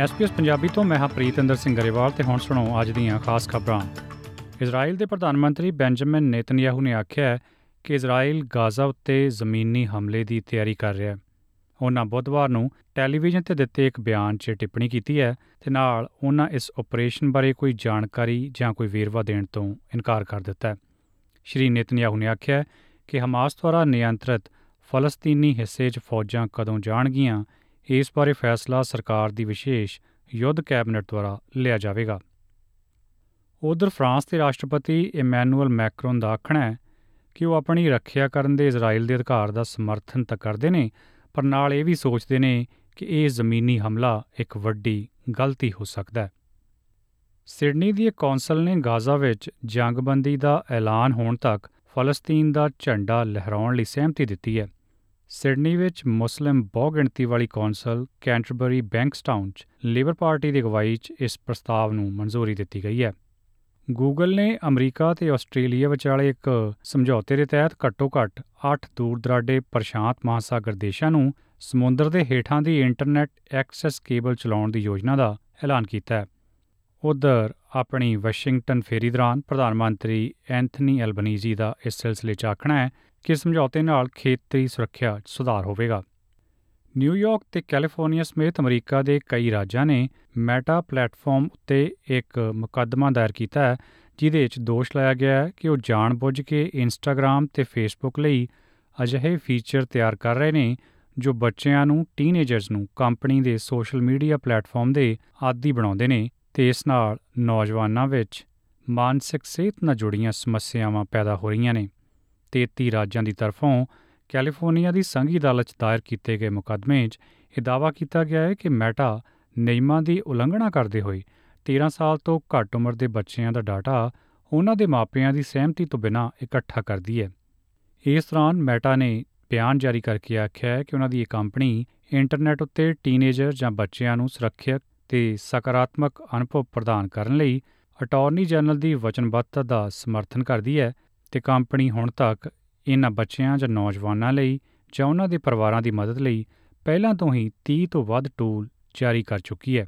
SPS Punjabi ਤੋਂ ਮੈਂ ਹਾਂ ਪ੍ਰੀਤਿੰਦਰ ਸਿੰਘ ਗਰੇਵਾਲ ਤੇ ਹੁਣ ਸੁਣੋ ਅੱਜ ਦੀਆਂ ਖਾਸ ਖਬਰਾਂ। ਇਜ਼ਰਾਈਲ ਦੇ ਪ੍ਰਧਾਨ ਮੰਤਰੀ ਬੈਂਜਾਮਿਨ ਨੇਤਨਯਾਹੂ ਨੇ ਆਖਿਆ ਹੈ ਕਿ ਇਜ਼ਰਾਈਲ ਗਾਜ਼ਾ ਉੱਤੇ ਜ਼ਮੀਨੀ ਹਮਲੇ ਦੀ ਤਿਆਰੀ ਕਰ ਰਿਹਾ ਹੈ। ਉਹਨਾਂ ਬੁੱਧਵਾਰ ਨੂੰ ਟੈਲੀਵਿਜ਼ਨ ਤੇ ਦਿੱਤੇ ਇੱਕ ਬਿਆਨ 'ਚ ਟਿੱਪਣੀ ਕੀਤੀ ਹੈ ਤੇ ਨਾਲ ਉਹਨਾਂ ਇਸ ਆਪਰੇਸ਼ਨ ਬਾਰੇ ਕੋਈ ਜਾਣਕਾਰੀ ਜਾਂ ਕੋਈ ਵੇਰਵਾ ਦੇਣ ਤੋਂ ਇਨਕਾਰ ਕਰ ਦਿੱਤਾ ਹੈ। ਸ਼੍ਰੀ ਨੇਤਨਯਾਹੂ ਨੇ ਆਖਿਆ ਕਿ ਹਮਾਸ ਦੁਆਰਾ ਨਿਯੰਤਰਿਤ ਫਲਸਤੀਨੀ ਹਿੱਸੇ 'ਚ ਫੌਜਾਂ ਕਦੋਂ ਜਾਣਗੀਆਂ ਇਸ ਬਾਰੇ ਫੈਸਲਾ ਸਰਕਾਰ ਦੀ ਵਿਸ਼ੇਸ਼ ਯੁੱਧ ਕੈਬਨਿਟ ਦੁਆਰਾ ਲਿਆ ਜਾਵੇਗਾ। ਉਧਰ ਫਰਾਂਸ ਦੇ ਰਾਸ਼ਟਰਪਤੀ ਇਮੈਨੂਅਲ ਮੈਕਰੋਨ ਦਾ ਆਖਣਾ ਹੈ ਕਿ ਉਹ ਆਪਣੀ ਰੱਖਿਆ ਕਰਨ ਦੇ ਇਜ਼ਰਾਈਲ ਦੇ ਅਧਿਕਾਰ ਦਾ ਸਮਰਥਨ ਤਾਂ ਕਰਦੇ ਨੇ, ਪਰ ਨਾਲ ਇਹ ਵੀ ਸੋਚਦੇ ਨੇ ਕਿ ਇਹ ਜ਼ਮੀਨੀ ਹਮਲਾ ਇੱਕ ਵੱਡੀ ਗਲਤੀ ਹੋ ਸਕਦਾ ਹੈ। ਸਿਡਨੀ ਦੀ ਇੱਕ ਕੌਂਸਲ ਨੇ ਗਾਜ਼ਾ ਵਿੱਚ ਜੰਗਬੰਦੀ ਦਾ ਐਲਾਨ ਹੋਣ ਤੱਕ ਫਲਸਤੀਨ ਦਾ ਝੰਡਾ ਲਹਿਰਾਉਣ ਲਈ ਸਹਿਮਤੀ ਦਿੱਤੀ ਹੈ। ਸਿਡਨੀ ਵਿੱਚ ਮੁਸਲਿਮ ਬਹੁਗਿਣਤੀ ਵਾਲੀ ਕੌਂਸਲ ਕੈਂਟਰਬਰੀ ਬੈਂਕਸਟਾਊਨ 'ਚ ਲੇਬਰ ਪਾਰਟੀ ਦੀ ਅਗਵਾਈ 'ਚ ਇਸ ਪ੍ਰਸਤਾਵ ਨੂੰ ਮਨਜ਼ੂਰੀ ਦਿੱਤੀ ਗਈ ਹੈ। ਗੂਗਲ ਨੇ ਅਮਰੀਕਾ ਤੇ ਆਸਟ੍ਰੇਲੀਆ ਵਿਚਾਲੇ ਇੱਕ ਸਮਝੌਤੇ ਦੇ ਤਹਿਤ ਘੱਟੋ-ਘੱਟ 8 ਦੂਰ-ਦਰਾਡੇ ਪ੍ਰਸ਼ਾਂਤ ਮਹਾਸਾਗਰ ਦੇਸ਼ਾਂ ਨੂੰ ਸਮੁੰਦਰ ਦੇ ਹੇਠਾਂ ਦੀ ਇੰਟਰਨੈਟ ਐਕਸੈਸ ਕੇਬਲ ਚਲਾਉਣ ਦੀ ਯੋਜਨਾ ਦਾ ਐਲਾਨ ਕੀਤਾ ਹੈ। ਉਧਰ ਆਪਣੀ ਵਾਸ਼ਿੰਗਟਨ ਫੇਰੀ ਦੌਰਾਨ ਪ੍ਰਧਾਨ ਮੰਤਰੀ ਐਂਥਨੀ ਐਲਬਨੀਜ਼ੀ ਦਾ ਇਸ ਸਿਲਸਿਲੇ 'ਚ ਆਖਣਾ ਹੈ ਕਿ ਸਮਝੌਤੇ ਨਾਲ ਖੇਤਰੀ ਸੁਰੱਖਿਆ 'ਚ ਸੁਧਾਰ ਹੋਵੇਗਾ। ਨਿਊਯਾਰਕ ਤੇ ਕੈਲੀਫੋਰਨੀਆ ਸਮੇਤ ਅਮਰੀਕਾ ਦੇ ਕਈ ਰਾਜਾਂ ਨੇ ਮੈਟਾ ਪਲੇਟਫਾਰਮ ਉੱਤੇ ਇੱਕ ਮੁਕੱਦਮਾ ਦਾਇਰ ਕੀਤਾ ਹੈ ਜਿਦੇ 'ਚ ਦੋਸ਼ ਲਾਇਆ ਗਿਆ ਹੈ ਕਿ ਉਹ ਜਾਣਬੁੱਝ ਕੇ ਇੰਸਟਾਗ੍ਰam ਤੇ ਫੇਸਬੁੱਕ ਲਈ ਅਜਿਹੇ ਫੀਚਰ ਤਿਆਰ ਕਰ ਰਹੇ ਨੇ ਜੋ ਬੱਚਿਆਂ ਨੂੰ, ਟੀਨੇਜਰਸ ਨੂੰ ਕੰਪਨੀ ਦੇ ਸੋਸ਼ਲ ਮੀਡੀਆ ਪਲੇਟਫਾਰਮ ਦੇ ਆਦੀ ਬਣਾਉਂਦੇ ਨੇ ਤੇ ਇਸ ਨਾਲ ਨੌਜਵਾਨਾਂ ਵਿੱਚ ਮਾਨਸਿਕ ਸਿਹਤ ਨਾਲ ਜੁੜੀਆਂ ਸਮੱਸਿਆਵਾਂ ਪੈਦਾ ਹੋ ਰਹੀਆਂ ਨੇ। 33 ਰਾਜਾਂ ਦੀ ਤਰਫੋਂ ਕੈਲੀਫੋਰਨੀਆ ਦੀ ਸੰਘੀ ਅਦਾਲਤ 'ਚ ਦਾਇਰ ਕੀਤੇ ਗਏ ਮੁਕੱਦਮੇ 'ਚ ਇਹ ਦਾਅਵਾ ਕੀਤਾ ਗਿਆ ਹੈ ਕਿ ਮੈਟਾ ਨਿਯਮਾਂ ਦੀ ਉਲੰਘਣਾ ਕਰਦੇ ਹੋਏ 13 ਸਾਲ ਤੋਂ ਘੱਟ ਉਮਰ ਦੇ ਬੱਚਿਆਂ ਦਾ ਡਾਟਾ ਉਹਨਾਂ ਦੇ ਮਾਪਿਆਂ ਦੀ ਸਹਿਮਤੀ ਤੋਂ ਬਿਨਾਂ ਇਕੱਠਾ ਕਰਦੀ ਹੈ। ਇਸ ਦੌਰਾਨ ਮੈਟਾ ਨੇ ਬਿਆਨ ਜਾਰੀ ਕਰਕੇ ਆਖਿਆ ਹੈ ਕਿ ਉਹਨਾਂ ਦੀ ਇਹ ਕੰਪਨੀ ਇੰਟਰਨੈਟ ਉੱਤੇ ਟੀਨੇਜਰ ਜਾਂ ਬੱਚਿਆਂ ਨੂੰ ਸੁਰੱਖਿਅਤ ਤੇ ਸਕਾਰਾਤਮਕ ਅਨੁਭਵ ਪ੍ਰਦਾਨ ਕਰਨ ਲਈ ਅਟਾਰਨੀ ਜਨਰਲ ਦੀ ਵਚਨਬੱਧਤਾ ਦਾ ਸਮਰਥਨ ਕਰਦੀ ਹੈ ਤੇ ਕੰਪਨੀ ਹੁਣ ਤੱਕ ਇਹਨਾਂ ਬੱਚਿਆਂ ਜਾਂ ਨੌਜਵਾਨਾਂ ਲਈ ਜਾਂ ਉਹਨਾਂ ਦੇ ਪਰਿਵਾਰਾਂ ਦੀ ਮਦਦ ਲਈ ਪਹਿਲਾਂ ਤੋਂ ਹੀ 30 ਤੋਂ ਵੱਧ ਟੂਲ ਜਾਰੀ ਕਰ ਚੁੱਕੀ ਹੈ।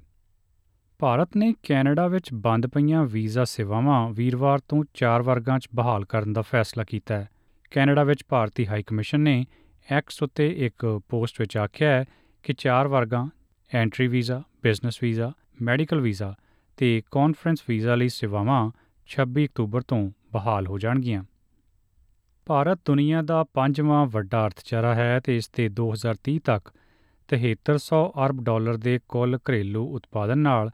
ਭਾਰਤ ਨੇ ਕੈਨੇਡਾ ਵਿੱਚ ਬੰਦ ਪਈਆਂ ਵੀਜ਼ਾ ਸੇਵਾਵਾਂ ਵੀਰਵਾਰ ਤੋਂ ਚਾਰ ਵਰਗਾਂ 'ਚ ਬਹਾਲ ਕਰਨ ਦਾ ਫੈਸਲਾ ਕੀਤਾ ਹੈ। ਕੈਨੇਡਾ ਵਿੱਚ ਭਾਰਤੀ ਹਾਈ ਕਮਿਸ਼ਨ ਨੇ ਐਕਸ ਉੱਤੇ ਇੱਕ ਪੋਸਟ ਵਿੱਚ ਆਖਿਆ ਹੈ ਕਿ ਚਾਰ ਵਰਗਾਂ entry visa, business visa, medical visa ਤੇ ਕਾਨਫਰੰਸ ਵੀਜ਼ਾ ਲਈ ਸੇਵਾਵਾਂ 26 ਅਕਤੂਬਰ ਤੋਂ ਬਹਾਲ ਹੋ ਜਾਣਗੀਆਂ। ਭਾਰਤ ਦੁਨੀਆ ਦਾ ਪੰਜਵਾਂ ਵੱਡਾ ਅਰਥਚਾਰਾ ਹੈ ਤੇ ਇਸ ਤੇ 2030 ਤੱਕ 7300 ਅਰਬ ਡਾਲਰ ਦੇ ਕੁੱਲ ਘਰੇਲੂ ਉਤਪਾਦਨ ਨਾਲ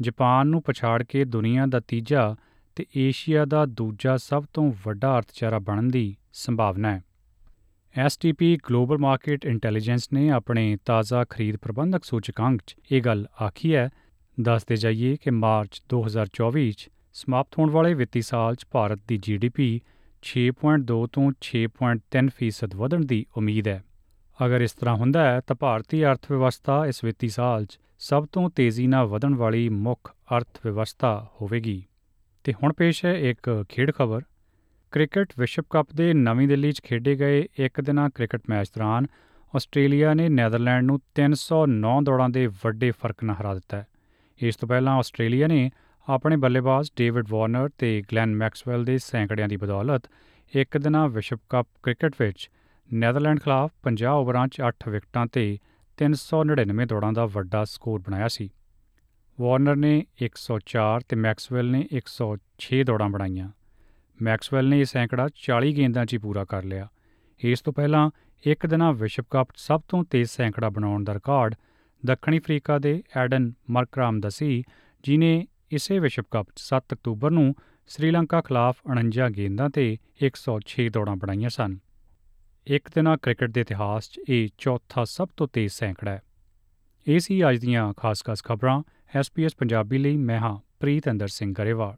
ਜਾਪਾਨ ਨੂੰ ਪਛਾੜ ਕੇ ਦੁਨੀਆ ਦਾ ਤੀਜਾ ਤੇ ਏਸ਼ੀਆ ਦਾ ਦੂਜਾ ਸਭ ਤੋਂ ਵੱਡਾ ਅਰਥਚਾਰਾ ਬਣਨ ਦੀ ਸੰਭਾਵਨਾ ਹੈ। ਐਸਟੀਪੀ ਗਲੋਬਲ ਮਾਰਕੀਟ ਇੰਟੈਲੀਜੈਂਸ ਨੇ ਆਪਣੇ ਤਾਜ਼ਾ ਖਰੀਦ ਪ੍ਰਬੰਧਕ ਸੂਚਕਾਂਕ 'ਚ ਇਹ ਗੱਲ ਆਖੀ ਹੈ। ਦੱਸਦੇ ਜਾਈਏ ਕਿ ਮਾਰਚ 2024 'ਚ ਸਮਾਪਤ ਹੋਣ ਵਾਲੇ ਵਿੱਤੀ ਸਾਲ 'ਚ ਭਾਰਤ ਦੀ ਜੀਡੀਪੀ 6.2 ਤੋਂ 6.3% ਵਧਣ ਦੀ ਉਮੀਦ ਹੈ। ਅਗਰ ਇਸ ਤਰ੍ਹਾਂ ਹੁੰਦਾ ਹੈ, ਤਾਂ ਭਾਰਤੀ ਅਰਥ ਵਿਵਸਥਾ ਇਸ ਵਿੱਤੀ ਸਾਲ 'ਚ ਸਭ ਤੋਂ ਤੇਜ਼ੀ ਨਾਲ ਵਧਣ ਵਾਲੀ ਮੁੱਖ ਅਰਥ ਵਿਵਸਥਾ ਹੋਵੇਗੀ। ਤੇ ਹੁਣ ਪੇਸ਼ ਹੈ ਇੱਕ ਖੇਡ ਖਬਰ। ਕ੍ਰਿਕਟ ਵਿਸ਼ਵ ਕੱਪ ਦੇ ਨਵੀਂ ਦਿੱਲੀ 'ਚ ਖੇਡੇ ਗਏ ਇੱਕ ਦਿਨਾ ਕ੍ਰਿਕਟ ਮੈਚ ਦੌਰਾਨ ਆਸਟ੍ਰੇਲੀਆ ਨੇ ਨੈਦਰਲੈਂਡ ਨੂੰ 309 ਦੌੜਾਂ ਦੇ ਵੱਡੇ ਫ਼ਰਕ ਨਾਲ ਹਰਾ ਦਿੱਤਾ ਇਸ ਤੋਂ ਪਹਿਲਾਂ ਆਸਟ੍ਰੇਲੀਆ ਨੇ ਆਪਣੇ ਬੱਲੇਬਾਜ਼ ਡੇਵਿਡ ਵਾਰਨਰ ਤੇ ਗਲੈਨ ਮੈਕਸਵੈਲ ਦੇ ਸੈਂਕੜਿਆਂ ਦੀ ਬਦੌਲਤ ਇੱਕ ਦਿਨਾ ਵਿਸ਼ਵ ਕੱਪ ਕ੍ਰਿਕਟ ਵਿੱਚ ਨੈਦਰਲੈਂਡ ਖਿਲਾਫ 50 ਓਵਰਾਂ 'ਚ 8 ਵਿਕਟਾਂ ਤੇ 399 ਦੌੜਾਂ ਦਾ ਵੱਡਾ ਸਕੋਰ ਬਣਾਇਆ ਸੀ। ਵਾਰਨਰ ਨੇ 104 ਤੇ ਮੈਕਸਵੈਲ ਨੇ 106 ਦੌੜਾਂ ਬਣਾਈਆਂ। ਮੈਕਸਵੈਲ ਨੇ ਇਹ ਸੈਂਕੜਾ 40 ਗੇਂਦਾਂ 'ਚ ਹੀ ਪੂਰਾ ਕਰ ਲਿਆ। ਇਸ ਤੋਂ ਪਹਿਲਾਂ ਇੱਕ ਦਿਨਾ ਵਿਸ਼ਵ ਕੱਪ ਸਭ ਤੋਂ ਤੇਜ਼ ਸੈਂਕੜਾ ਬਣਾਉਣ ਦਾ ਰਿਕਾਰਡ ਦੱਖਣੀ ਅਫਰੀਕਾ ਦੇ ਐਡਨ ਮਰਕਰਾਮ ਦਾ ਸੀ ਜਿਨੇ ਇਸੇ ਵਿਸ਼ਵ ਕੱਪ 7 ਅਕਤੂਬਰ ਨੂੰ ਸ੍ਰੀਲੰਕਾ ਖਿਲਾਫ 49 ਗੇਂਦਾਂ ਤੇ 106 ਦੌੜਾਂ ਬਣਾਈਆਂ ਸਨ। ਇੱਕ ਦਿਨਾ ਕ੍ਰਿਕਟ ਦੇ ਇਤਿਹਾਸ 'ਚ ਇਹ ਚੌਥਾ ਸਭ ਤੋਂ ਤੇਜ਼ ਸੈਂਕੜਾ ਹੈ। ਇਹ ਸੀ ਅੱਜ ਦੀਆਂ ਖਾਸ-ਖਾਸ ਖਬਰਾਂ। ਐਸਪੀਐਸ ਪੰਜਾਬੀ ਲਈ ਮੈਂ ਹਾਂ ਪ੍ਰੀਤ ਅੰਦਰ ਸਿੰਘ ਗਰੇਵਾਲ।